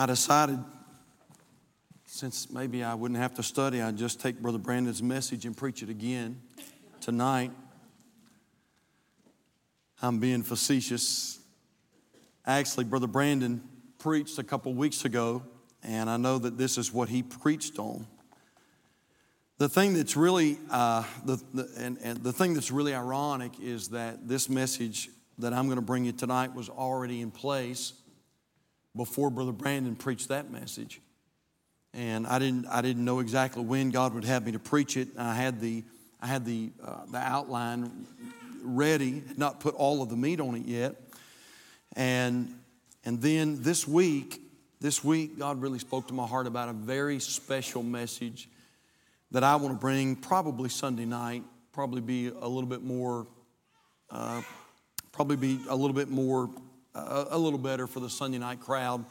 I decided since maybe I wouldn't have to study, I'd just take Brother Brandon's message and preach it again tonight. I'm being facetious. Actually, Brother Brandon preached a couple weeks ago, and I know that this is what he preached on. The thing that's really, uh, the, the, and, and the thing that's really ironic is that this message that I'm going to bring you tonight was already in place before Brother Brandon preached that message. And I didn't, I didn't know exactly when God would have me to preach it. I had the, I had the, uh, the outline ready, not put all of the meat on it yet. And, and then this week, this week, God really spoke to my heart about a very special message that I want to bring probably Sunday night, probably be a little bit more, uh, probably be a little bit more, uh, a little better for the Sunday night crowd,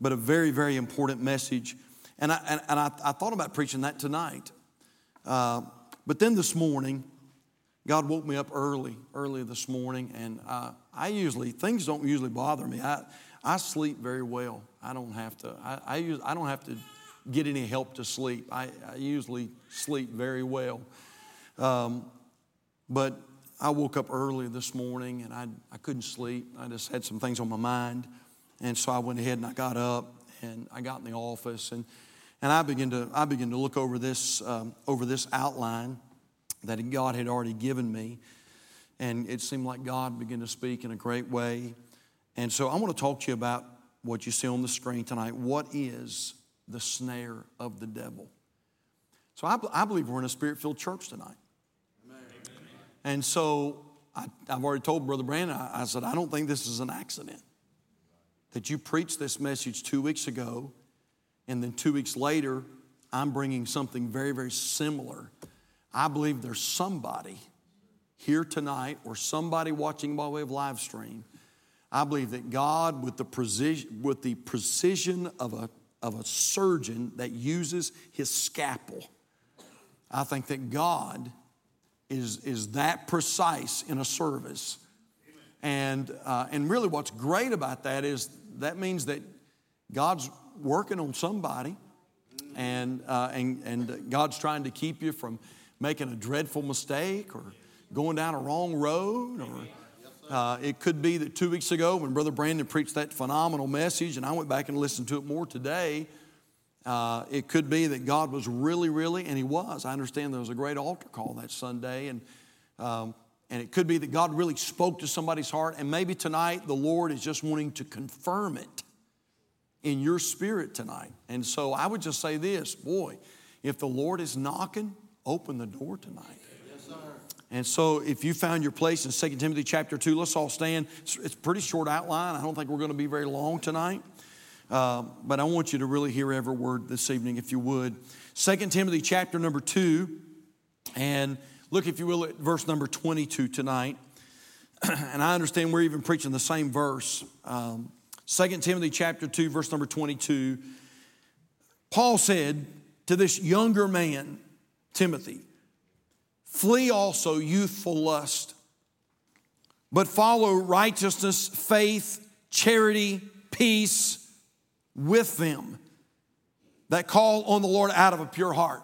but a very, very important message. And I, and, and I, I thought about preaching that tonight. Uh, but then this morning, God woke me up early, early this morning, and uh, I usually, things don't usually bother me. I, I sleep very well. I don't have to, I, I, use, I don't have to get any help to sleep. I, I usually sleep very well. Um, but I woke up early this morning and I, I couldn't sleep. I just had some things on my mind. And so I went ahead and I got up and I got in the office and, and I began to, I began to look over this, um, over this outline that God had already given me. And it seemed like God began to speak in a great way. And so I want to talk to you about what you see on the screen tonight. What is the snare of the devil. So I, I believe we're in a spirit filled church tonight. And so I, have already told Brother Brandon, I, I said, I don't think this is an accident. That you preached this message two weeks ago, and then two weeks later, I'm bringing something very, very similar. I believe there's somebody here tonight or somebody watching by way of live stream. I believe that God, with the precision, with the precision of a of a surgeon that uses his scalpel. I think that God is, is that precise in a service. And, uh, and really, what's great about that is that means that God's working on somebody, and, uh, and, and God's trying to keep you from making a dreadful mistake or going down a wrong road or uh, it could be that two weeks ago when Brother Brandon preached that phenomenal message, and I went back and listened to it more today, uh, it could be that God was really, really, and He was. I understand there was a great altar call that Sunday, and, um, and it could be that God really spoke to somebody's heart, and maybe tonight the Lord is just wanting to confirm it in your spirit tonight. And so I would just say this boy, if the Lord is knocking, open the door tonight. And so if you found your place in 2 Timothy chapter 2, let's all stand. It's, it's a pretty short outline. I don't think we're going to be very long tonight. Uh, but I want you to really hear every word this evening, if you would. 2 Timothy chapter number 2, and look, if you will, at verse number 22 tonight. and I understand we're even preaching the same verse. Um, 2 Timothy chapter 2, verse number 22. Paul said to this younger man, Timothy, Flee also youthful lust, but follow righteousness, faith, charity, peace with them that call on the Lord out of a pure heart.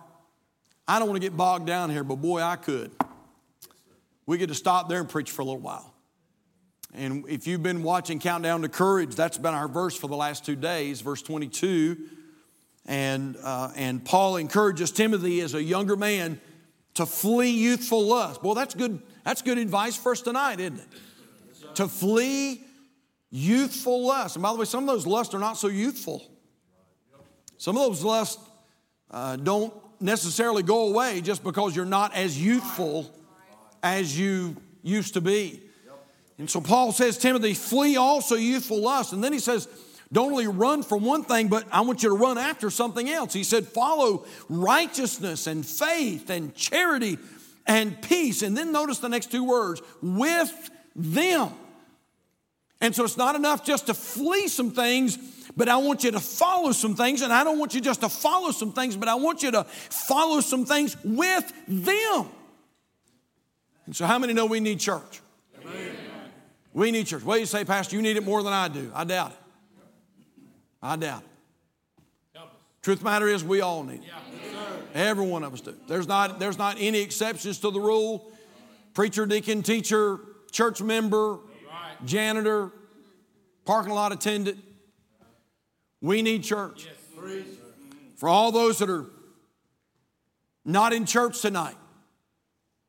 I don't want to get bogged down here, but boy, I could. We get to stop there and preach for a little while. And if you've been watching Countdown to Courage, that's been our verse for the last two days, verse 22. And, uh, and Paul encourages Timothy as a younger man to flee youthful lust. Well, that's good, that's good advice for us tonight, isn't it? to flee youthful lust. And by the way, some of those lusts are not so youthful. Some of those lusts uh, don't necessarily go away just because you're not as youthful as you used to be. And so Paul says, Timothy, flee also youthful lust. And then he says, don't only run from one thing, but I want you to run after something else. He said, follow righteousness and faith and charity and peace. And then notice the next two words with them. And so it's not enough just to flee some things, but I want you to follow some things. And I don't want you just to follow some things, but I want you to follow some things with them. And so, how many know we need church? Amen. We need church. Well, you say, Pastor? You need it more than I do. I doubt it. I doubt it. Truth matter is, we all need it. Every one of us do. There's not, there's not any exceptions to the rule. Preacher, deacon, teacher, church member, janitor, parking lot attendant. We need church. For all those that are not in church tonight,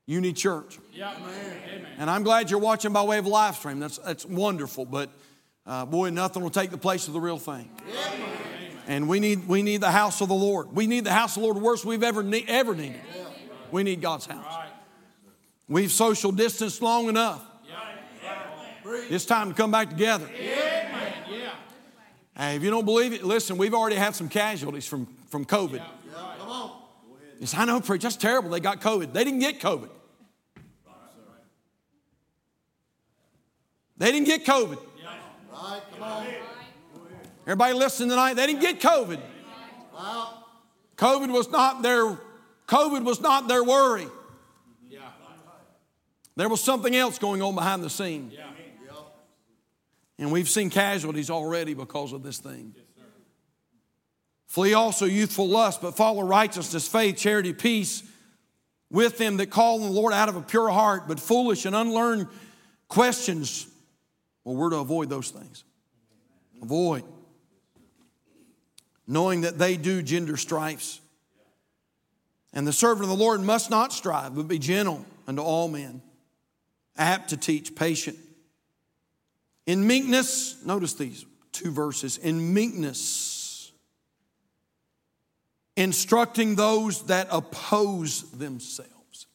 you need church. And I'm glad you're watching by way of live stream. That's, that's wonderful. But uh, boy, nothing will take the place of the real thing. And we need, we need the house of the Lord. We need the house of the Lord worse we've ever, ever needed. We need God's house. We've social distanced long enough. It's time to come back together. Hey, if you don't believe it, listen, we've already had some casualties from, from COVID. Yes, I know, preach, that's terrible. They got COVID. They didn't get COVID. They didn't get COVID. Everybody listening tonight, they didn't get COVID. COVID was not their COVID was not their worry. There was something else going on behind the scene. And we've seen casualties already because of this thing. Flee also youthful lust, but follow righteousness, faith, charity, peace with them that call on the Lord out of a pure heart, but foolish and unlearned questions. Well, we're to avoid those things. Avoid. Knowing that they do gender strifes. And the servant of the Lord must not strive, but be gentle unto all men, apt to teach, patient. In meekness, notice these two verses. In meekness, instructing those that oppose themselves,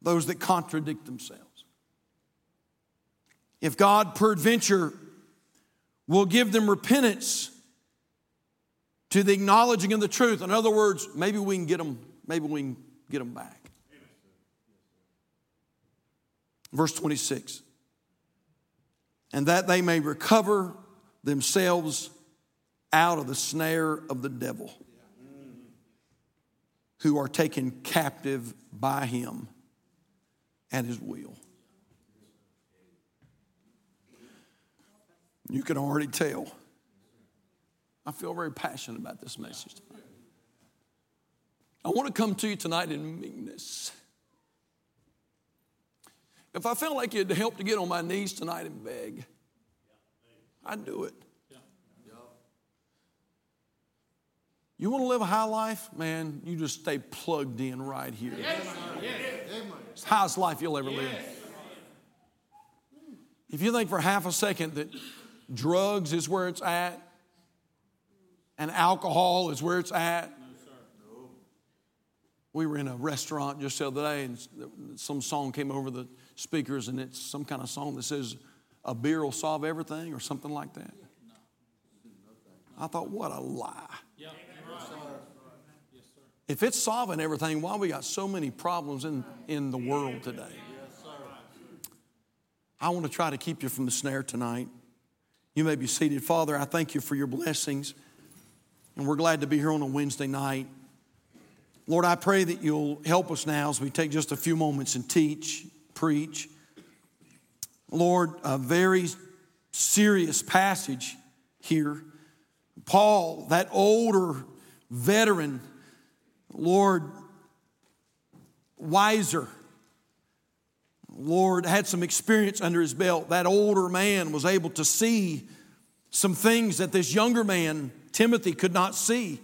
those that contradict themselves. If God peradventure will give them repentance to the acknowledging of the truth, in other words, maybe we can get them, maybe we can get them back. Verse 26 and that they may recover themselves out of the snare of the devil, who are taken captive by him at his will. You can already tell. I feel very passionate about this message tonight. I want to come to you tonight in meekness. If I felt like it'd help to get on my knees tonight and beg, I'd do it. You want to live a high life? Man, you just stay plugged in right here. It's the highest life you'll ever live. If you think for half a second that drugs is where it's at and alcohol is where it's at, we were in a restaurant just the other day and some song came over the speakers, and it's some kind of song that says, A beer will solve everything, or something like that. I thought, what a lie. If it's solving everything, why we got so many problems in, in the world today? I want to try to keep you from the snare tonight. You may be seated. Father, I thank you for your blessings. And we're glad to be here on a Wednesday night. Lord, I pray that you'll help us now as we take just a few moments and teach preach. Lord, a very serious passage here. Paul, that older veteran, Lord, wiser, Lord, had some experience under his belt. That older man was able to see some things that this younger man, Timothy, could not see.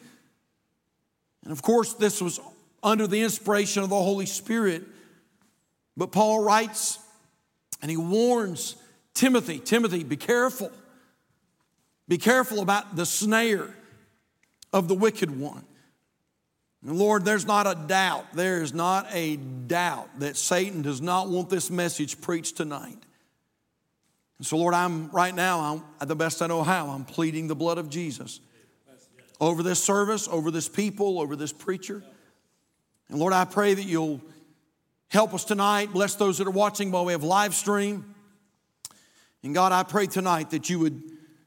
And of course, this was under the inspiration of the Holy Spirit. But Paul writes and he warns Timothy Timothy, be careful. Be careful about the snare of the wicked one. And Lord, there's not a doubt, there is not a doubt that Satan does not want this message preached tonight. And so, Lord, I'm right now, I'm, the best I know how, I'm pleading the blood of Jesus over this service, over this people, over this preacher. And Lord, I pray that you'll Help us tonight. Bless those that are watching by way of live stream. And God, I pray tonight that you would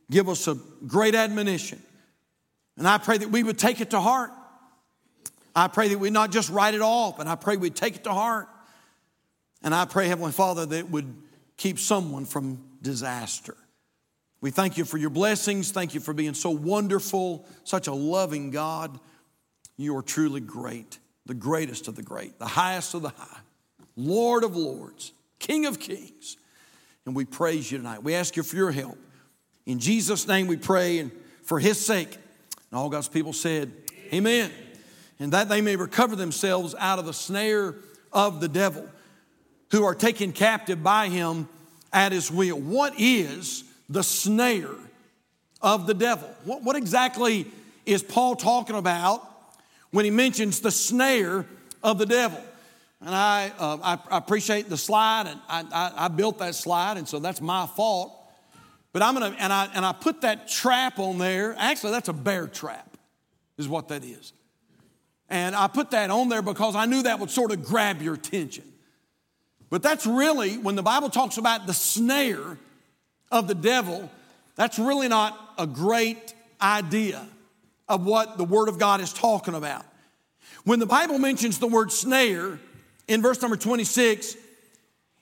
give us a great admonition. And I pray that we would take it to heart. I pray that we not just write it off, but I pray we'd take it to heart. And I pray, Heavenly Father, that it would keep someone from disaster. We thank you for your blessings. Thank you for being so wonderful, such a loving God. You are truly great, the greatest of the great, the highest of the high, Lord of lords, King of kings. And we praise you tonight. We ask you for your help. In Jesus' name we pray, and for his sake. And all God's people said, Amen. And that they may recover themselves out of the snare of the devil, who are taken captive by him at his will. What is the snare of the devil. What, what exactly is Paul talking about when he mentions the snare of the devil? And I, uh, I, I, appreciate the slide, and I, I, I, built that slide, and so that's my fault. But I'm gonna, and I, and I put that trap on there. Actually, that's a bear trap, is what that is. And I put that on there because I knew that would sort of grab your attention. But that's really, when the Bible talks about the snare, of the devil, that's really not a great idea of what the Word of God is talking about. When the Bible mentions the word snare in verse number 26,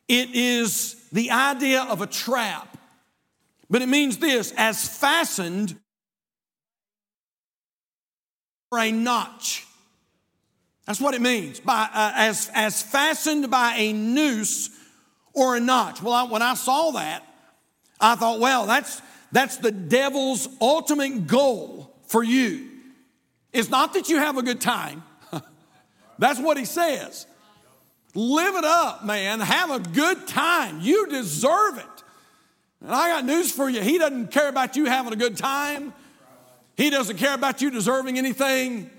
it is the idea of a trap. But it means this as fastened for a notch. That's what it means. By, uh, as, as fastened by a noose or a notch. Well, I, when I saw that, I thought, well, that's, that's the devil's ultimate goal for you. It's not that you have a good time. that's what he says. Live it up, man. Have a good time. You deserve it. And I got news for you. He doesn't care about you having a good time. He doesn't care about you deserving anything.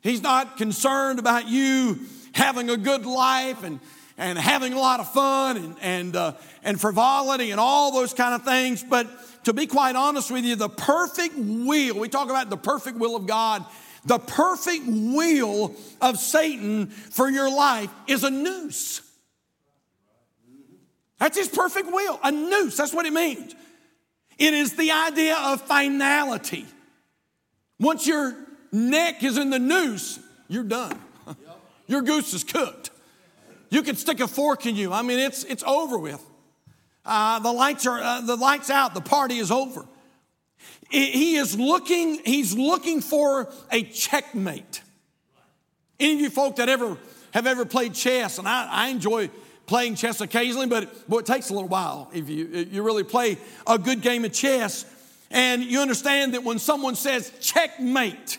He's not concerned about you having a good life and and having a lot of fun and, and, uh, and frivolity and all those kind of things. But to be quite honest with you, the perfect will, we talk about the perfect will of God, the perfect will of Satan for your life is a noose. That's his perfect will, a noose. That's what it means. It is the idea of finality. Once your neck is in the noose, you're done. Your goose is cooked. You can stick a fork in you. I mean, it's, it's over with. Uh, the, lights are, uh, the lights out, the party is over. He is looking, he's looking for a checkmate. Any of you folk that ever have ever played chess, and I, I enjoy playing chess occasionally, but boy, it takes a little while if you, if you really play a good game of chess. And you understand that when someone says checkmate,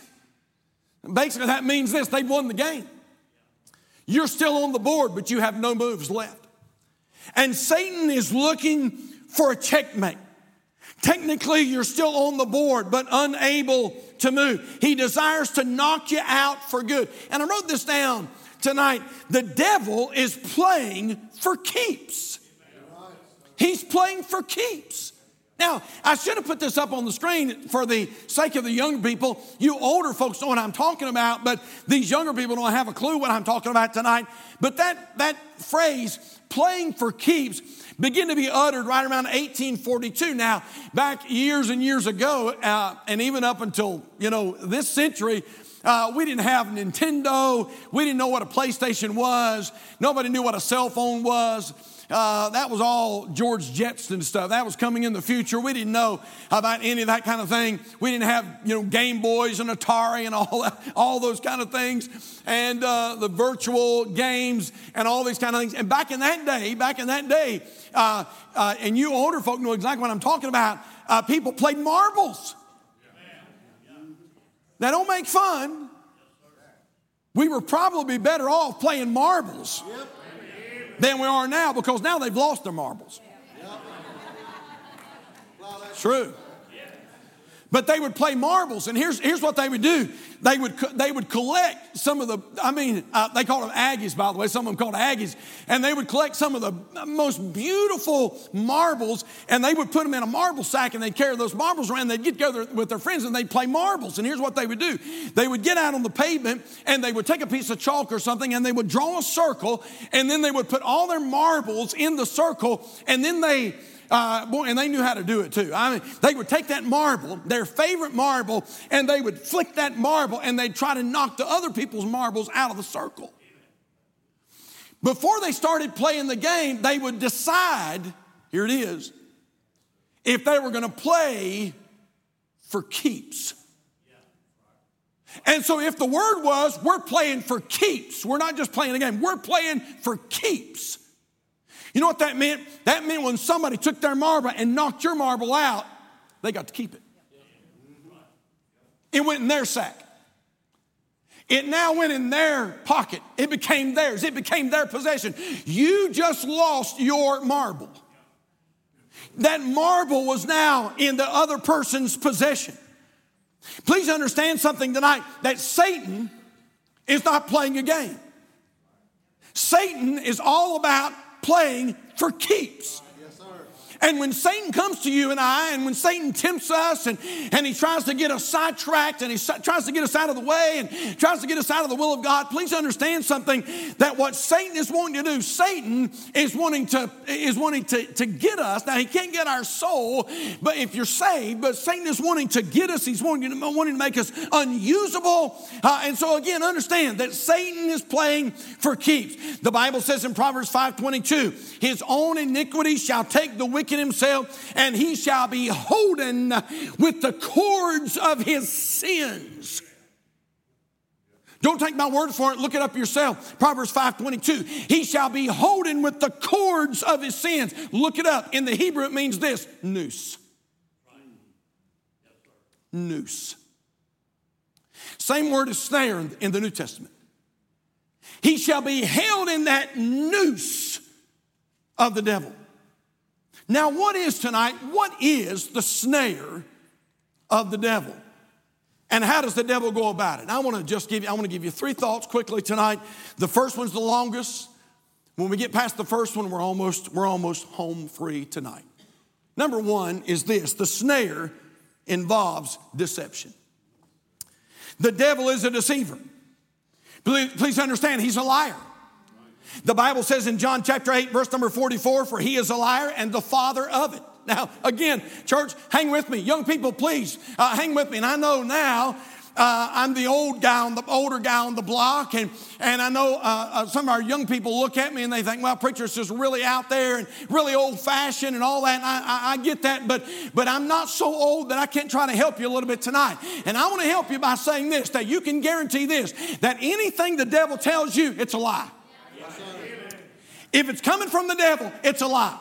basically that means this they've won the game. You're still on the board, but you have no moves left. And Satan is looking for a checkmate. Technically, you're still on the board, but unable to move. He desires to knock you out for good. And I wrote this down tonight. The devil is playing for keeps. He's playing for keeps. Now, I should have put this up on the screen for the sake of the young people. You older folks know what I'm talking about, but these younger people don't have a clue what I'm talking about tonight. But that, that phrase, playing for keeps, began to be uttered right around 1842. Now, back years and years ago, uh, and even up until, you know, this century, uh, we didn't have Nintendo. We didn't know what a PlayStation was. Nobody knew what a cell phone was. Uh, that was all George Jetson stuff. That was coming in the future. We didn't know about any of that kind of thing. We didn't have, you know, Game Boys and Atari and all that, all those kind of things, and uh, the virtual games and all these kind of things. And back in that day, back in that day, uh, uh and you older folk know exactly what I'm talking about. Uh, people played marbles. Now, don't make fun. We were probably better off playing marbles. Yep than we are now because now they've lost their marbles. True. But they would play marbles, and here's, here's what they would do. They would, they would collect some of the, I mean, uh, they call them Aggies, by the way, some of them called Aggies, and they would collect some of the most beautiful marbles, and they would put them in a marble sack, and they'd carry those marbles around. They'd get together with their friends, and they'd play marbles. And here's what they would do they would get out on the pavement, and they would take a piece of chalk or something, and they would draw a circle, and then they would put all their marbles in the circle, and then they, uh, boy, and they knew how to do it too. I mean, they would take that marble, their favorite marble, and they would flick that marble and they'd try to knock the other people's marbles out of the circle. Before they started playing the game, they would decide here it is if they were going to play for keeps. And so, if the word was, we're playing for keeps, we're not just playing a game, we're playing for keeps. You know what that meant? That meant when somebody took their marble and knocked your marble out, they got to keep it. It went in their sack. It now went in their pocket. It became theirs. It became their possession. You just lost your marble. That marble was now in the other person's possession. Please understand something tonight that Satan is not playing a game. Satan is all about playing for keeps. And when Satan comes to you and I, and when Satan tempts us and, and he tries to get us sidetracked and he tries to get us out of the way and tries to get us out of the will of God, please understand something that what Satan is wanting to do, Satan is wanting to, is wanting to, to get us. Now, he can't get our soul, but if you're saved, but Satan is wanting to get us, he's wanting to, wanting to make us unusable. Uh, and so, again, understand that Satan is playing for keeps. The Bible says in Proverbs 5 22, his own iniquity shall take the wicked himself, and he shall be holden with the cords of his sins. Don't take my word for it, look it up yourself. Proverbs 5:22. He shall be holden with the cords of his sins. Look it up. In the Hebrew, it means this noose. Noose. Same word as snare in the New Testament. He shall be held in that noose of the devil. Now, what is tonight? What is the snare of the devil? And how does the devil go about it? I want to just give you, I want to give you three thoughts quickly tonight. The first one's the longest. When we get past the first one, we're almost, we're almost home free tonight. Number one is this the snare involves deception. The devil is a deceiver. Please understand, he's a liar. The Bible says in John chapter 8, verse number 44, for he is a liar and the father of it. Now, again, church, hang with me. Young people, please uh, hang with me. And I know now uh, I'm the old guy on the older guy on the block, and and I know uh, uh, some of our young people look at me and they think, well, preacher's just really out there and really old fashioned and all that. And I, I, I get that, but but I'm not so old that I can't try to help you a little bit tonight. And I want to help you by saying this: that you can guarantee this that anything the devil tells you, it's a lie. If it's coming from the devil, it's a lie.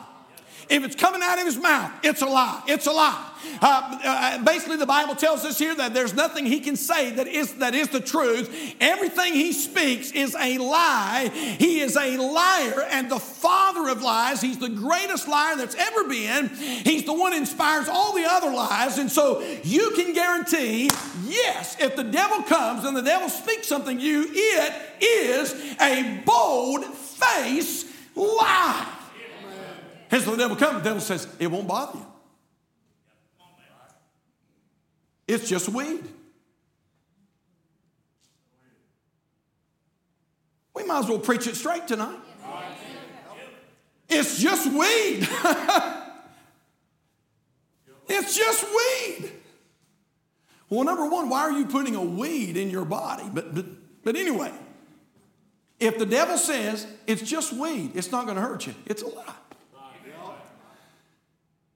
If it's coming out of his mouth, it's a lie. It's a lie. Uh, uh, basically, the Bible tells us here that there's nothing he can say that is, that is the truth. Everything he speaks is a lie. He is a liar and the father of lies. He's the greatest liar that's ever been. He's the one inspires all the other lies. And so you can guarantee, yes, if the devil comes and the devil speaks something to you, it is a bold face lie. So the devil comes, the devil says, it won't bother you. It's just weed. We might as well preach it straight tonight. It's just weed. it's just weed. Well, number one, why are you putting a weed in your body? But, but, but anyway, if the devil says it's just weed, it's not going to hurt you, it's a lie.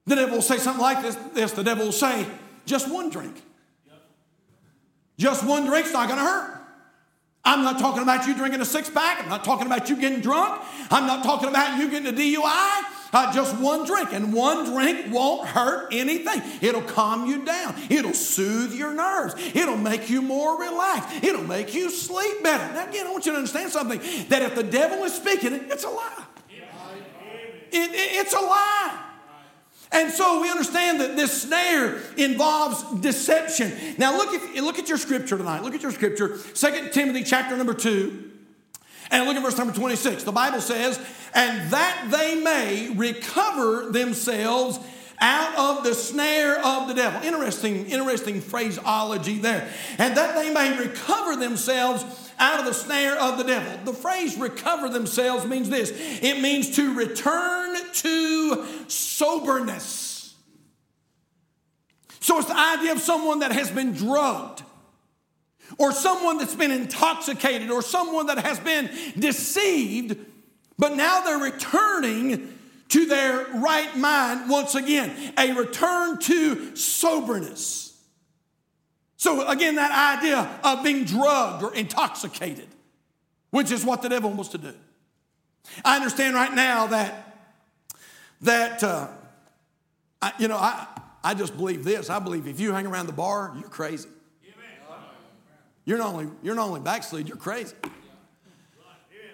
The devil will say something like this, this. The devil will say, just one drink. Just one drink's not going to hurt. I'm not talking about you drinking a six pack. I'm not talking about you getting drunk. I'm not talking about you getting a DUI. Uh, just one drink, and one drink won't hurt anything. It'll calm you down. It'll soothe your nerves. It'll make you more relaxed. It'll make you sleep better. Now, again, I want you to understand something that if the devil is speaking, it's a lie. It, it, it's a lie. And so we understand that this snare involves deception. Now look at, look at your scripture tonight. Look at your scripture. Second Timothy chapter number 2. And look at verse number 26. The Bible says, and that they may recover themselves out of the snare of the devil. Interesting, interesting phraseology there. And that they may recover themselves out of the snare of the devil. The phrase recover themselves means this it means to return to soberness. So it's the idea of someone that has been drugged or someone that's been intoxicated, or someone that has been deceived, but now they're returning to their right mind once again, a return to soberness. So, again, that idea of being drugged or intoxicated, which is what the devil wants to do. I understand right now that, that uh, I, you know, I, I just believe this. I believe if you hang around the bar, you're crazy. You're not only, you're not only backslid, you're crazy.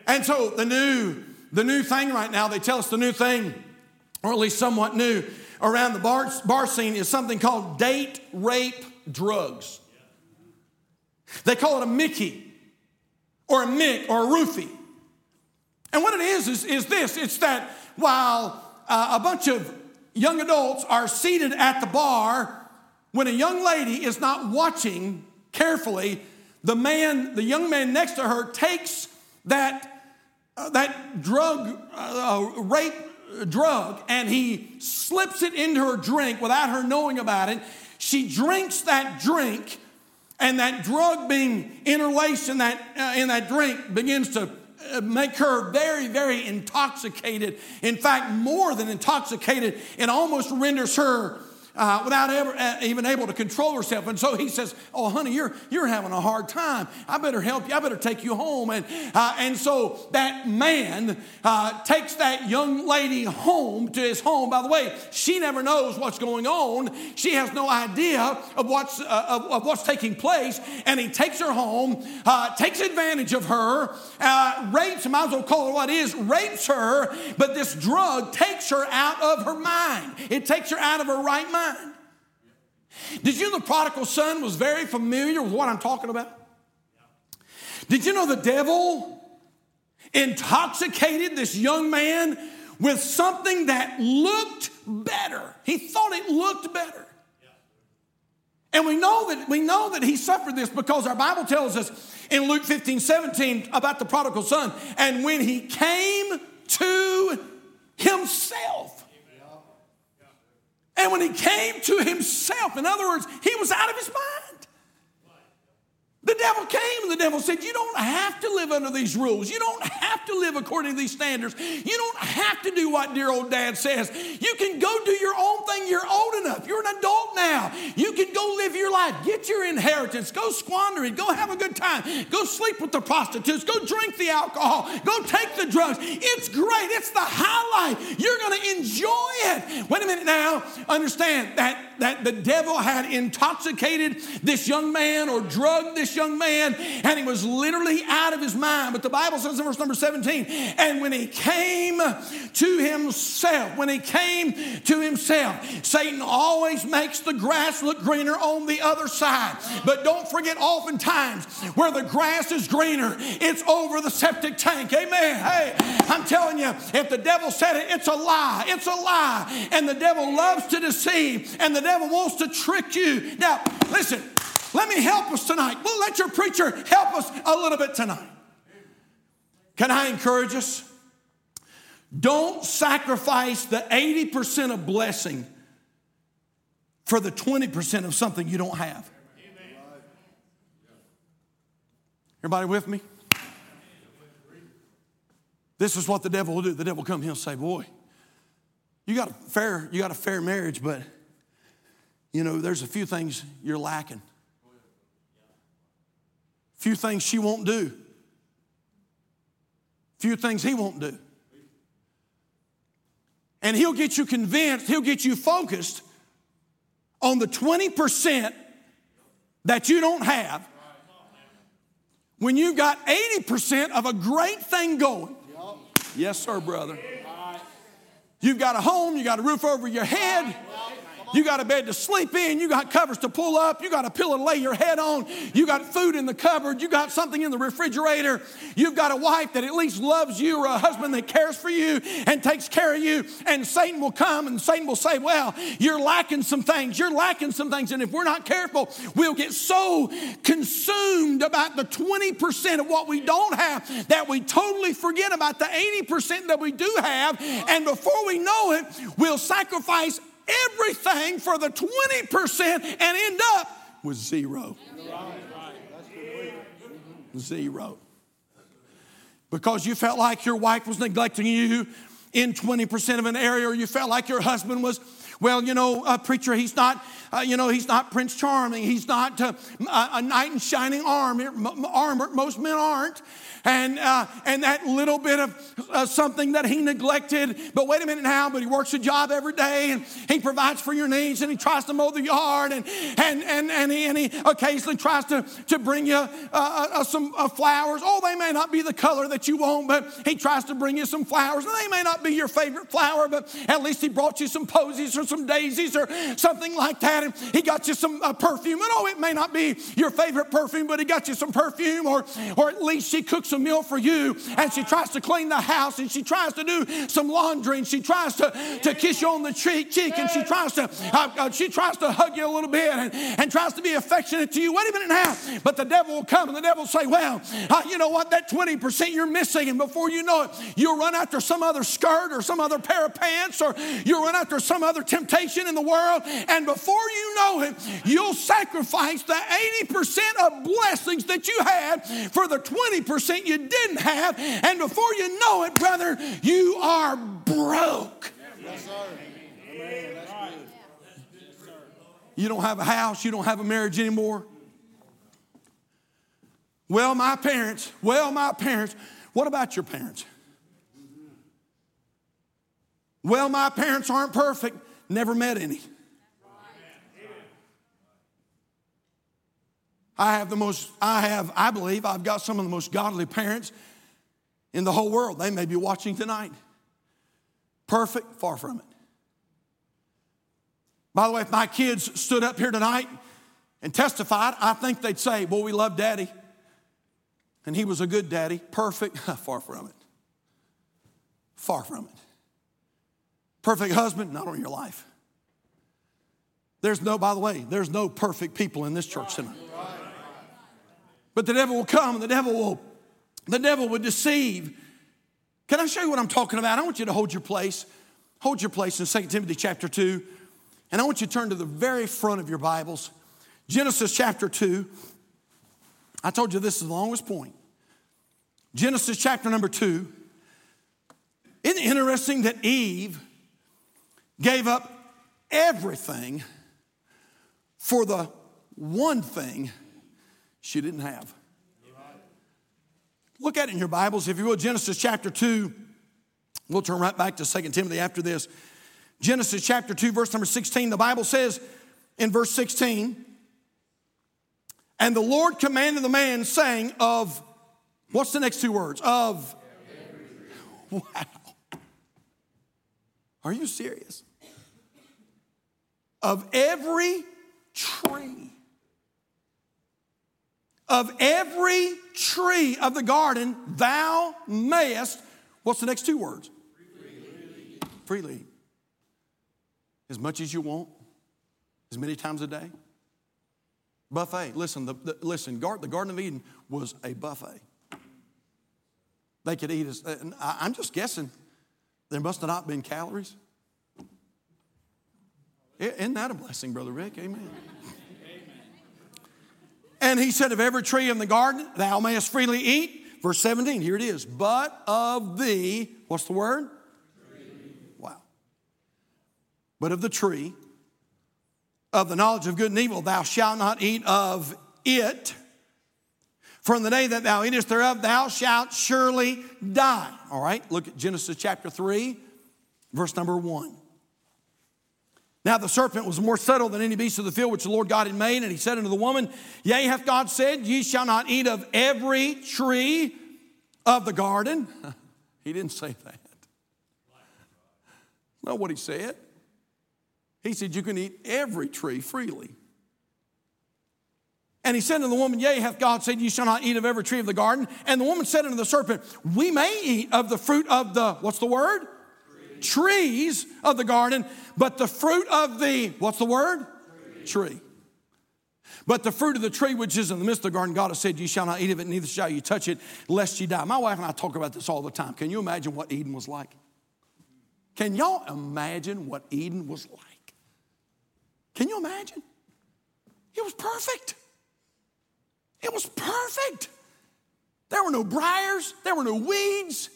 And so the new, the new thing right now, they tell us the new thing, or at least somewhat new, around the bar, bar scene is something called date rape drugs. They call it a Mickey or a Mick or a roofie. And what it is, is, is this it's that while uh, a bunch of young adults are seated at the bar, when a young lady is not watching carefully, the man, the young man next to her, takes that, uh, that drug, uh, uh, rape drug, and he slips it into her drink without her knowing about it. She drinks that drink, and that drug being interlaced in that, uh, in that drink begins to uh, make her very, very intoxicated. In fact, more than intoxicated, it almost renders her uh, without ever uh, even able to control herself. And so he says, "Oh, honey, you're you're having a hard time. I better help you. I better take you home." And uh, and so that man uh, takes that young lady home to his home. By the way, she never knows what's going on. She has no idea of what's uh, of, of, what's taking place. And he takes her home, uh, takes advantage of her, rapes. Might as well call it what it is. Rapes her, but this drug takes her out of her mind. It takes her out of her right mind mind. Did you know the prodigal son was very familiar with what I'm talking about? Did you know the devil intoxicated this young man with something that looked better? He thought it looked better. And we know that we know that he suffered this because our Bible tells us in Luke 15, 17 about the prodigal son. And when he came to himself, and when he came to himself, in other words, he was out of his mind. The devil came and the devil said, You don't have to live under these rules. You don't have to live according to these standards. You don't have to do what dear old dad says. You can go do your own thing. You're old enough. You're an adult now. You can go live your life. Get your inheritance. Go squander it. Go have a good time. Go sleep with the prostitutes. Go drink the alcohol. Go take the drugs. It's great. It's the highlight. You're going to enjoy it. Wait a minute now. Understand that that the devil had intoxicated this young man or drugged this young man, and he was literally out of his mind. But the Bible says in verse number 17, and when he came to himself, when he came to himself, Satan always makes the grass look greener on the other side. But don't forget, oftentimes, where the grass is greener, it's over the septic tank. Amen. Hey, I'm telling you, if the devil said it, it's a lie. It's a lie. And the devil loves to deceive, and the devil wants to trick you. Now, listen, let me help us tonight. We'll let your preacher help us a little bit tonight. Can I encourage us? Don't sacrifice the 80% of blessing for the 20% of something you don't have. Everybody with me? This is what the devil will do. The devil will come here and say, Boy, you got a fair, you got a fair marriage, but you know, there's a few things you're lacking. A few things she won't do. Few things he won't do. And he'll get you convinced, he'll get you focused on the 20% that you don't have when you've got 80% of a great thing going. Yes, sir, brother. You've got a home, you got a roof over your head, you got a bed to sleep in. You got covers to pull up. You got a pillow to lay your head on. You got food in the cupboard. You got something in the refrigerator. You've got a wife that at least loves you or a husband that cares for you and takes care of you. And Satan will come and Satan will say, Well, you're lacking some things. You're lacking some things. And if we're not careful, we'll get so consumed about the 20% of what we don't have that we totally forget about the 80% that we do have. And before we know it, we'll sacrifice everything for the 20% and end up with zero. Zero. Because you felt like your wife was neglecting you in 20% of an area, or you felt like your husband was well, you know, a preacher, he's not, uh, you know, he's not Prince Charming. He's not uh, a knight in shining armor. Most men aren't and, uh, and that little bit of uh, something that he neglected. But wait a minute now, but he works a job every day and he provides for your needs and he tries to mow the yard and, and, and, and, he, and he occasionally tries to, to bring you uh, uh, uh some uh, flowers. Oh, they may not be the color that you want, but he tries to bring you some flowers. And they may not be your favorite flower, but at least he brought you some posies or some daisies or something like that. And he got you some perfume. And oh, it may not be your favorite perfume, but he got you some perfume or, or at least she cooks a meal for you and she tries to clean the house and she tries to do some laundry and she tries to, to kiss you on the cheek, cheek and she tries to uh, uh, she tries to hug you a little bit and, and tries to be affectionate to you. Wait a minute now. But the devil will come and the devil will say, well, uh, you know what? That 20% you're missing and before you know it, you'll run after some other skirt or some other pair of pants or you'll run after some other temptation in the world and before you know it, you'll sacrifice the 80% of blessings that you had for the 20% you didn't have. And before you know it, brother, you are broke. You don't have a house, you don't have a marriage anymore. Well, my parents, well, my parents. What about your parents? Well, my parents aren't perfect, never met any. I have the most, I have, I believe, I've got some of the most godly parents in the whole world. They may be watching tonight. Perfect, far from it. By the way, if my kids stood up here tonight and testified, I think they'd say, Boy, we love daddy. And he was a good daddy. Perfect, far from it. Far from it. Perfect husband, not on your life. There's no, by the way, there's no perfect people in this church tonight. But the devil will come and the devil will, the devil will deceive. Can I show you what I'm talking about? I want you to hold your place. Hold your place in 2 Timothy chapter 2. And I want you to turn to the very front of your Bibles. Genesis chapter 2. I told you this is the longest point. Genesis chapter number 2. Isn't it interesting that Eve gave up everything for the one thing she didn't have. Look at it in your Bibles, if you will, Genesis chapter 2. We'll turn right back to 2 Timothy after this. Genesis chapter 2, verse number 16, the Bible says in verse 16, and the Lord commanded the man, saying, Of what's the next two words? Of wow. Are you serious? Of every tree of every tree of the garden thou mayest, what's the next two words? Freely. Freely. As much as you want, as many times a day. Buffet. Listen, the, the listen. the Garden of Eden was a buffet. They could eat as. Uh, I'm just guessing. There must have not been calories. Isn't that a blessing, Brother Rick? Amen. And he said, Of every tree in the garden thou mayest freely eat. Verse 17, here it is. But of thee, what's the word? Tree. Wow. But of the tree of the knowledge of good and evil, thou shalt not eat of it. For in the day that thou eatest thereof, thou shalt surely die. All right, look at Genesis chapter 3, verse number 1. Now the serpent was more subtle than any beast of the field which the Lord God had made, and he said unto the woman, Yea, hath God said, Ye shall not eat of every tree of the garden? he didn't say that. Not what he said. He said, You can eat every tree freely. And he said unto the woman, Yea, hath God said, Ye shall not eat of every tree of the garden? And the woman said unto the serpent, We may eat of the fruit of the, what's the word? Trees of the garden, but the fruit of the, what's the word? Tree. tree. But the fruit of the tree which is in the midst of the garden, God has said, You shall not eat of it, neither shall you touch it, lest you die. My wife and I talk about this all the time. Can you imagine what Eden was like? Can y'all imagine what Eden was like? Can you imagine? It was perfect. It was perfect. There were no briars, there were no weeds.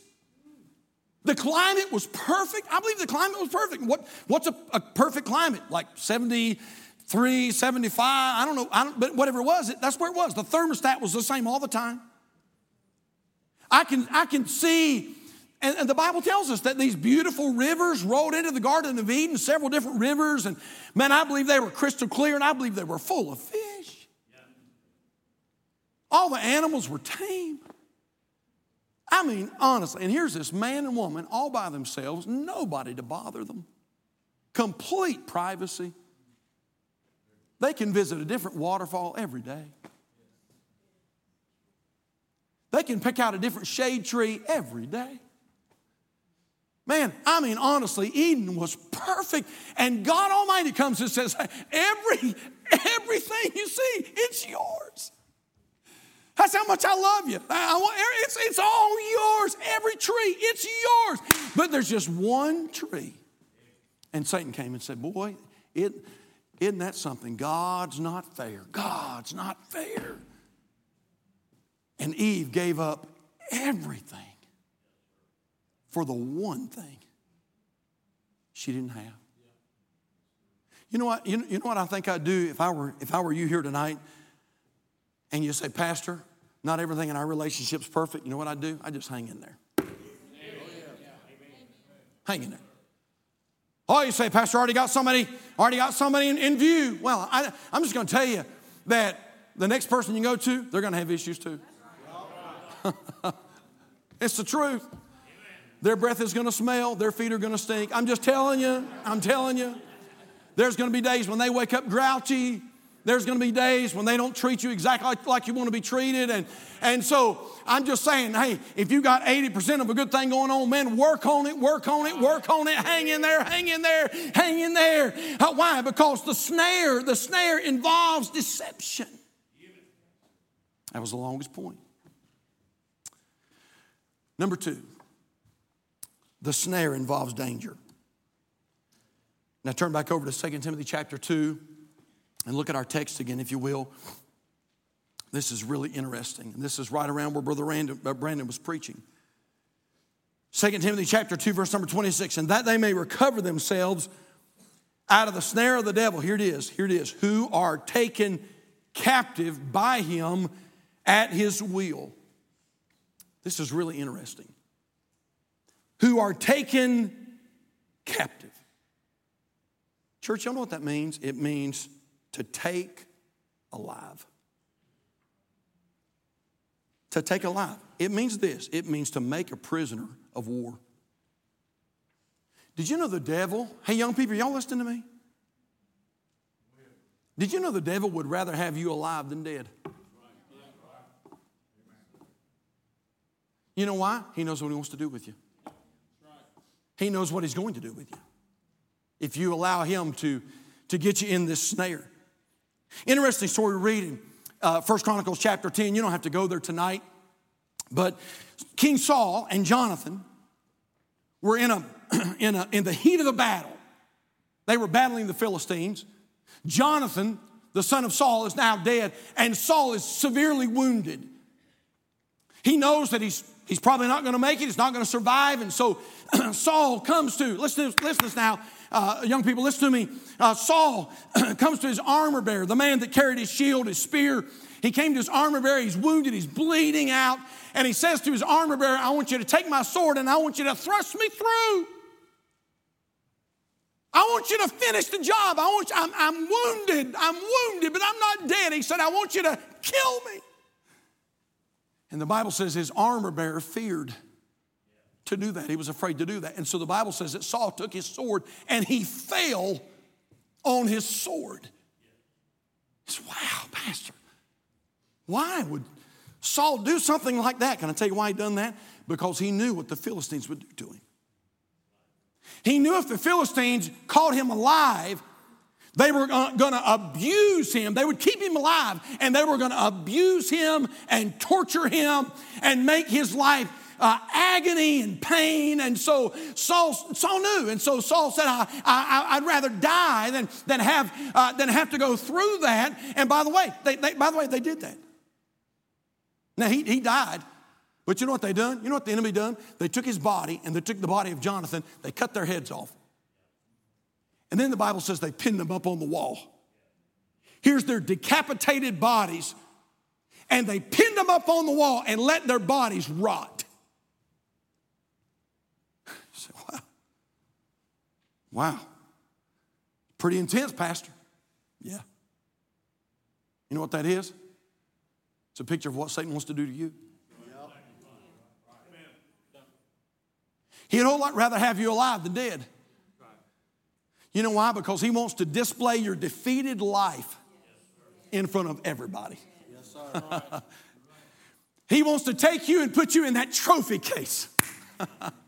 The climate was perfect. I believe the climate was perfect. What, what's a, a perfect climate? Like 73, 75, I don't know, I don't, but whatever it was, it, that's where it was. The thermostat was the same all the time. I can, I can see, and, and the Bible tells us that these beautiful rivers rolled into the Garden of Eden, several different rivers, and man, I believe they were crystal clear, and I believe they were full of fish. All the animals were tame. I mean, honestly, and here's this man and woman all by themselves, nobody to bother them, complete privacy. They can visit a different waterfall every day. They can pick out a different shade tree every day. Man, I mean, honestly, Eden was perfect. And God Almighty comes and says, Every, everything you see, it's yours. That's how much I love you. I want, it's, it's all yours. Every tree, it's yours. But there's just one tree. And Satan came and said, Boy, it, isn't that something? God's not fair. God's not fair. And Eve gave up everything for the one thing she didn't have. You know what? You you know what I think I'd do if I were if I were you here tonight, and you say, Pastor, not everything in our relationship's perfect. You know what I do? I just hang in there. Hang in there. Oh, you say, Pastor, already got somebody, already got somebody in, in view. Well, I, I'm just going to tell you that the next person you go to, they're going to have issues too. it's the truth. Their breath is going to smell, their feet are going to stink. I'm just telling you, I'm telling you. There's going to be days when they wake up grouchy. There's going to be days when they don't treat you exactly like, like, you want to be treated. And, and so I'm just saying, hey, if you got 80% of a good thing going on, man, work on it, work on it, work on it, hang in there, hang in there, hang in there. Uh, why? Because the snare, the snare involves deception. That was the longest point. Number two, the snare involves danger. Now turn back over to 2 Timothy chapter 2 and look at our text again, if you will. This is really interesting. And this is right around where Brother uh, Brandon was preaching. 2 Timothy chapter 2, verse number 26, and that they may recover themselves out of the snare of the devil. Here it is, here it is, who are taken captive by him at his will. This is really interesting. Who are taken captive. Church, y'all know what that means? It means to take alive. To take alive. It means this it means to make a prisoner of war. Did you know the devil? Hey, young people, y'all listening to me? Did you know the devil would rather have you alive than dead? You know why? He knows what he wants to do with you. He knows what he's going to do with you if you allow him to, to get you in this snare. Interesting story reading uh, Chronicles chapter 10. You don't have to go there tonight. But King Saul and Jonathan were in, a, in, a, in the heat of the battle. They were battling the Philistines. Jonathan, the son of Saul, is now dead, and Saul is severely wounded. He knows that he's He's probably not going to make it. He's not going to survive. And so Saul comes to, listen to, listen to this now, uh, young people, listen to me. Uh, Saul comes to his armor bearer, the man that carried his shield, his spear. He came to his armor bearer. He's wounded. He's bleeding out. And he says to his armor bearer, I want you to take my sword and I want you to thrust me through. I want you to finish the job. I want you, I'm, I'm wounded. I'm wounded, but I'm not dead. He said, I want you to kill me. And the Bible says his armor bearer feared to do that. He was afraid to do that. And so the Bible says that Saul took his sword and he fell on his sword. Said, wow, Pastor, why would Saul do something like that? Can I tell you why he done that? Because he knew what the Philistines would do to him. He knew if the Philistines caught him alive, they were going to abuse him. They would keep him alive and they were going to abuse him and torture him and make his life uh, agony and pain. And so Saul, Saul knew. And so Saul said, I, would rather die than, than, have, uh, than have to go through that. And by the way, they, they, by the way, they did that. Now, he, he died, But you know what they done? You know what the enemy done? They took his body and they took the body of Jonathan, they cut their heads off. And then the Bible says they pinned them up on the wall. Here's their decapitated bodies, and they pinned them up on the wall and let their bodies rot. Say, wow. Wow. Pretty intense, Pastor. Yeah. You know what that is? It's a picture of what Satan wants to do to you. He'd a rather have you alive than dead. You know why? Because he wants to display your defeated life in front of everybody. he wants to take you and put you in that trophy case.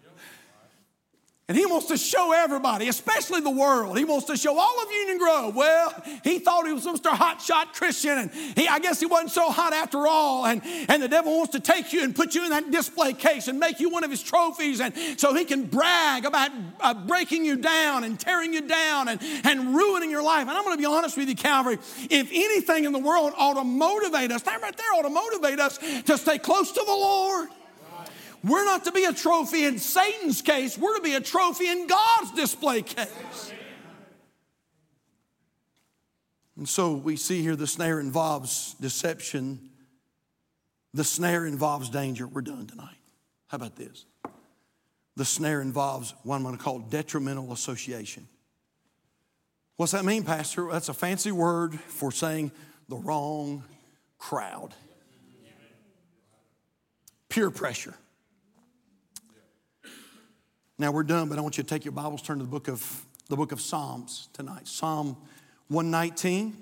And he wants to show everybody, especially the world. He wants to show all of Union Grove. Well, he thought he was Mr. Hotshot Christian, and he, I guess he wasn't so hot after all. And, and the devil wants to take you and put you in that display case and make you one of his trophies, and so he can brag about uh, breaking you down and tearing you down and, and ruining your life. And I'm going to be honest with you, Calvary. If anything in the world ought to motivate us, that right there ought to motivate us to stay close to the Lord. We're not to be a trophy in Satan's case, we're to be a trophy in God's display case. And so we see here the snare involves deception, the snare involves danger. We're done tonight. How about this? The snare involves what I'm going to call detrimental association. What's that mean, Pastor? That's a fancy word for saying the wrong crowd. Peer pressure. Now we're done, but I want you to take your Bibles, turn to the book of the book of Psalms tonight. Psalm 119.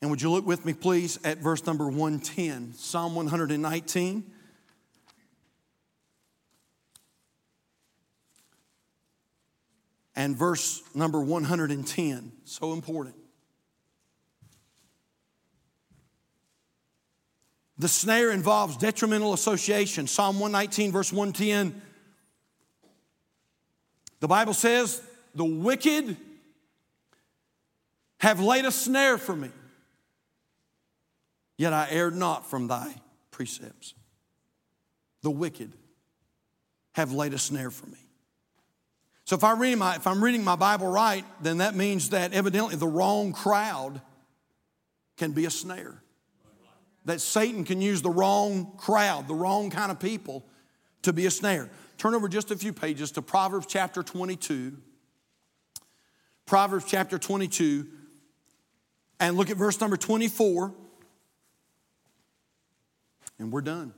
And would you look with me, please, at verse number 110, Psalm 119. And verse number 110, so important. The snare involves detrimental association. Psalm 119, verse 110 the Bible says, the wicked have laid a snare for me, yet I erred not from thy precepts. The wicked have laid a snare for me. So if, I read my, if I'm reading my Bible right, then that means that evidently the wrong crowd can be a snare. That Satan can use the wrong crowd, the wrong kind of people to be a snare. Turn over just a few pages to Proverbs chapter 22. Proverbs chapter 22, and look at verse number 24. And we're done.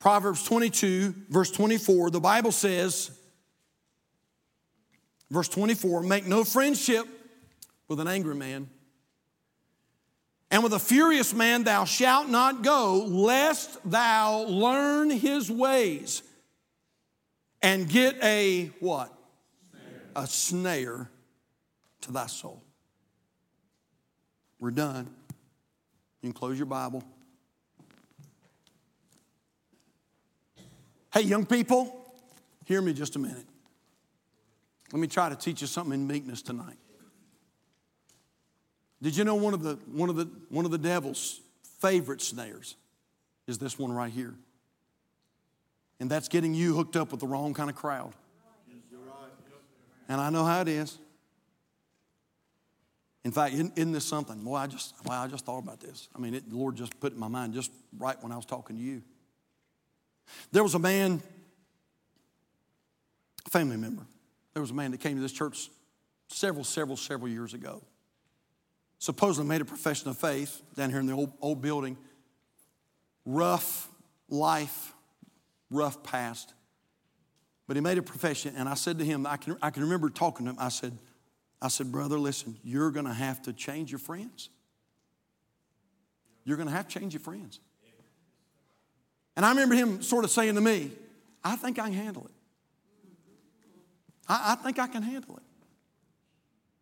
Proverbs 22, verse 24, the Bible says, verse 24, make no friendship with an angry man and with a furious man thou shalt not go, lest thou learn his ways and get a what? Snare. A snare to thy soul. We're done. You can close your Bible. Hey, young people, hear me just a minute. Let me try to teach you something in meekness tonight. Did you know one of the, one of the, one of the devil's favorite snares is this one right here? And that's getting you hooked up with the wrong kind of crowd. And I know how it is. In fact, isn't, isn't this something? Boy, I just, well, I just thought about this. I mean, it, the Lord just put it in my mind just right when I was talking to you. There was a man, a family member. There was a man that came to this church several, several, several years ago supposedly made a profession of faith down here in the old, old building. Rough life, rough past. But he made a profession, and I said to him, I can, I can remember talking to him. I said, I said, brother, listen, you're going to have to change your friends. You're going to have to change your friends. And I remember him sort of saying to me, I think I can handle it. I, I think I can handle it.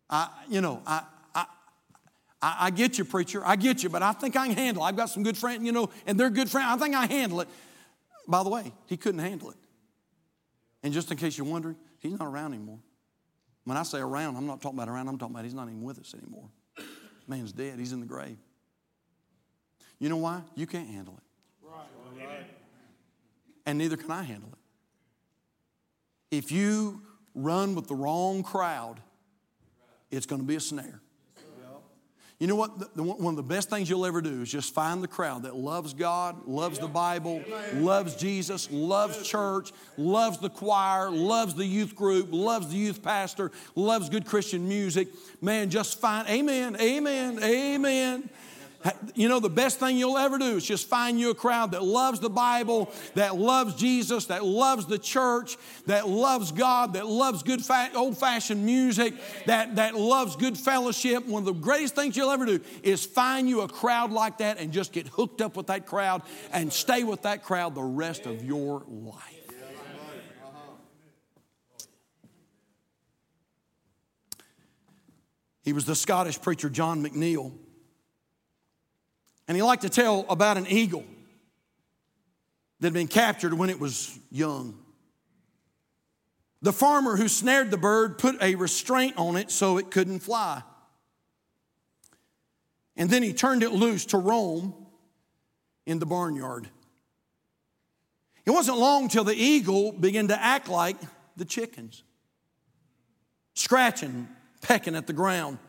I, you know, I, I, I, get you, preacher. I get you, but I think I can handle it. I've got some good friends, you know, and they're good friends. I think I handle it. By the way, he couldn't handle it. And just in case you're wondering, he's not around anymore. When I say around, I'm not talking about around, I'm talking about he's not even with us anymore. Man's dead, he's in the grave. You know why? You can't handle it. Right. and neither can I handle it. If you run with the wrong crowd, it's going to be a snare. You know what? The, the, one of the best things you'll ever do is just find the crowd that loves God, loves the Bible, loves Jesus, loves church, loves the choir, loves the youth group, loves the youth pastor, loves good Christian music. Man, just find, amen, amen, amen. You know, the best thing you'll ever do is just find you a crowd that loves the Bible, that loves Jesus, that loves the church, that loves God, that loves good old fashioned music, that, that loves good fellowship. One of the greatest things you'll ever do is find you a crowd like that and just get hooked up with that crowd and stay with that crowd the rest of your life. He was the Scottish preacher John McNeill. And he liked to tell about an eagle that had been captured when it was young. The farmer who snared the bird put a restraint on it so it couldn't fly. And then he turned it loose to roam in the barnyard. It wasn't long till the eagle began to act like the chickens, scratching, pecking at the ground.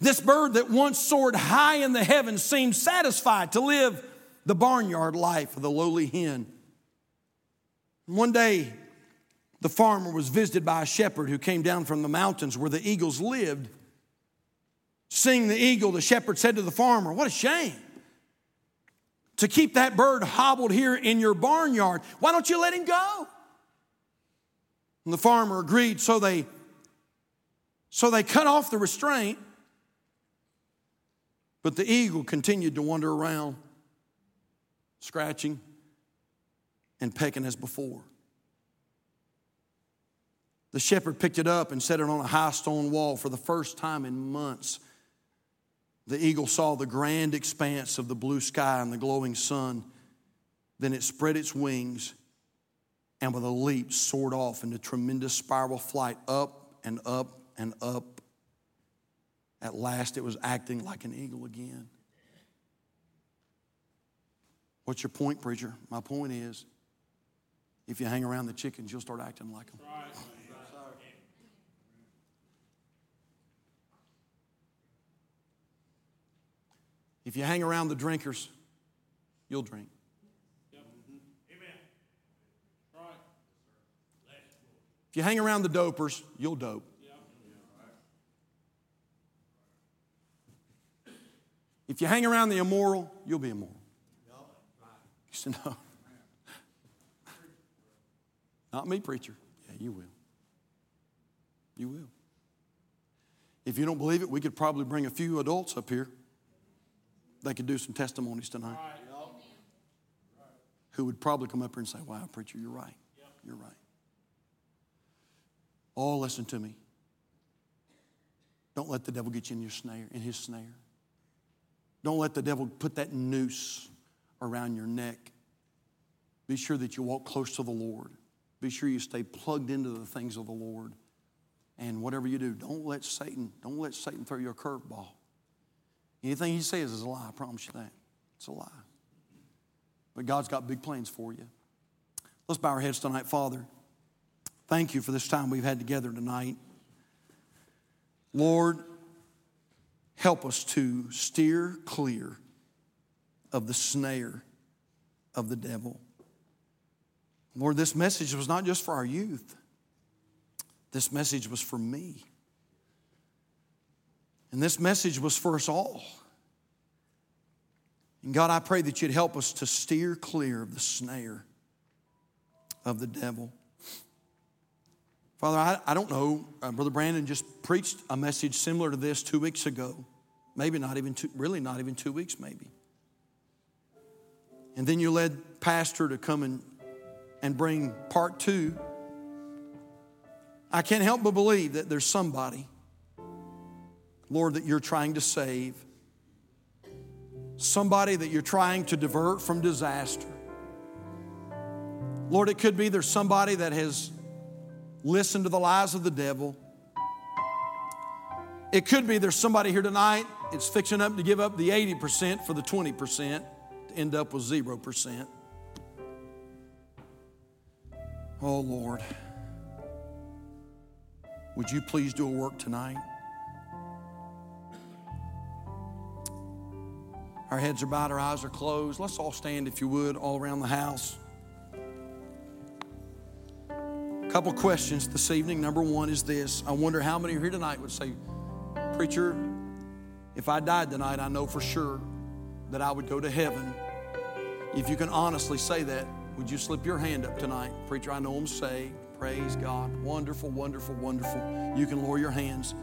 This bird that once soared high in the heavens seemed satisfied to live the barnyard life of the lowly hen. One day, the farmer was visited by a shepherd who came down from the mountains where the eagles lived. Seeing the eagle, the shepherd said to the farmer, What a shame to keep that bird hobbled here in your barnyard. Why don't you let him go? And the farmer agreed, so they so they cut off the restraint but the eagle continued to wander around, scratching and pecking as before. The shepherd picked it up and set it on a high stone wall for the first time in months. The eagle saw the grand expanse of the blue sky and the glowing sun. Then it spread its wings and with a leap soared off into tremendous spiral flight up and up and up at last, it was acting like an eagle again. What's your point, preacher? My point is if you hang around the chickens, you'll start acting like them. If you hang around the drinkers, you'll drink. If you hang around the dopers, you'll dope. If you hang around the immoral, you'll be immoral. You said, no. Not me, preacher. Yeah, you will. You will. If you don't believe it, we could probably bring a few adults up here. They could do some testimonies tonight. Who would probably come up here and say, Wow, preacher, you're right. You're right. Oh, listen to me. Don't let the devil get you in your snare, in his snare. Don't let the devil put that noose around your neck. Be sure that you walk close to the Lord. Be sure you stay plugged into the things of the Lord. And whatever you do, don't let Satan, don't let Satan throw you a curveball. Anything he says is a lie, I promise you that. It's a lie. But God's got big plans for you. Let's bow our heads tonight, Father. Thank you for this time we've had together tonight. Lord, help us to steer clear of the snare of the devil. Lord, this message was not just for our youth, this message was for me. And this message was for us all. And God, I pray that you'd help us to steer clear of the snare of the devil. Father, I, I don't know. Uh, Brother Brandon just preached a message similar to this two weeks ago. Maybe not even two, really not even two weeks, maybe. And then you led Pastor to come and, and bring part two. I can't help but believe that there's somebody, Lord, that you're trying to save, somebody that you're trying to divert from disaster. Lord, it could be there's somebody that has listen to the lies of the devil. It could be there's somebody here tonight, it's fixing up to give up the 80% for the 20% to end up with 0%. Oh, Lord. Would you please do a work tonight? Our heads are bowed, our eyes are closed. Let's all stand, if you would, all around the house. Couple questions this evening. Number one is this I wonder how many here tonight would say, Preacher, if I died tonight, I know for sure that I would go to heaven. If you can honestly say that, would you slip your hand up tonight? Preacher, I know I'm saved. Praise God. Wonderful, wonderful, wonderful. You can lower your hands.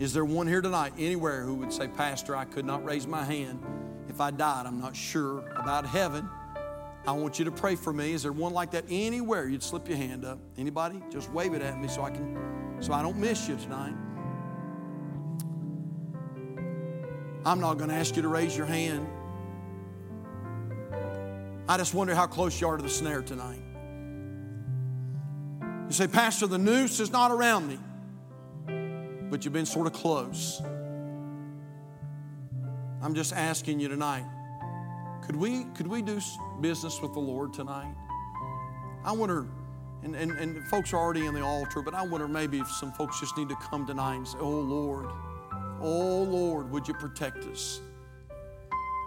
Is there one here tonight, anywhere, who would say, Pastor, I could not raise my hand. If I died, I'm not sure about heaven. I want you to pray for me. Is there one like that anywhere? You'd slip your hand up. Anybody? Just wave it at me so I can, so I don't miss you tonight. I'm not going to ask you to raise your hand. I just wonder how close you are to the snare tonight. You say, Pastor, the noose is not around me but you've been sort of close. I'm just asking you tonight could we, could we do business with the Lord tonight? I wonder, and, and, and folks are already in the altar, but I wonder maybe if some folks just need to come tonight and say, Oh Lord, oh Lord, would you protect us?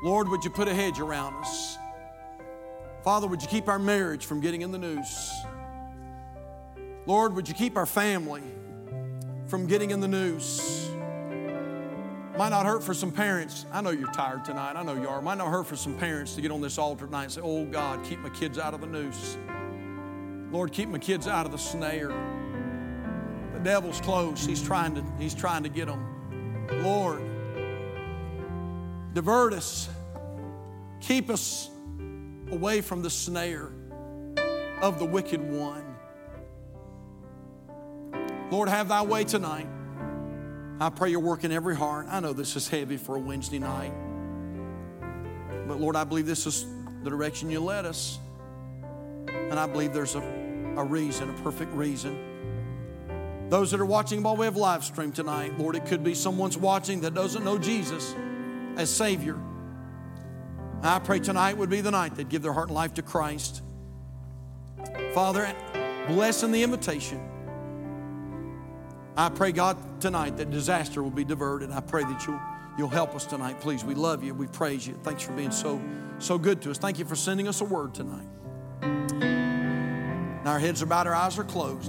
Lord, would you put a hedge around us? Father, would you keep our marriage from getting in the noose? Lord, would you keep our family? from getting in the news. Might not hurt for some parents. I know you're tired tonight. I know you are. Might not hurt for some parents to get on this altar tonight and say, Oh God, keep my kids out of the noose. Lord, keep my kids out of the snare. The devil's close. He's trying to, he's trying to get them. Lord, divert us. Keep us away from the snare of the wicked one. Lord, have thy way tonight. I pray you're working every heart. I know this is heavy for a Wednesday night. But Lord, I believe this is the direction you led us. And I believe there's a, a reason, a perfect reason. Those that are watching by way of live stream tonight, Lord, it could be someone's watching that doesn't know Jesus as Savior. I pray tonight would be the night they'd give their heart and life to Christ. Father, bless in the invitation. I pray, God, tonight that disaster will be diverted. I pray that you'll, you'll help us tonight. Please, we love you. We praise you. Thanks for being so, so good to us. Thank you for sending us a word tonight. Now our heads are bowed, our eyes are closed.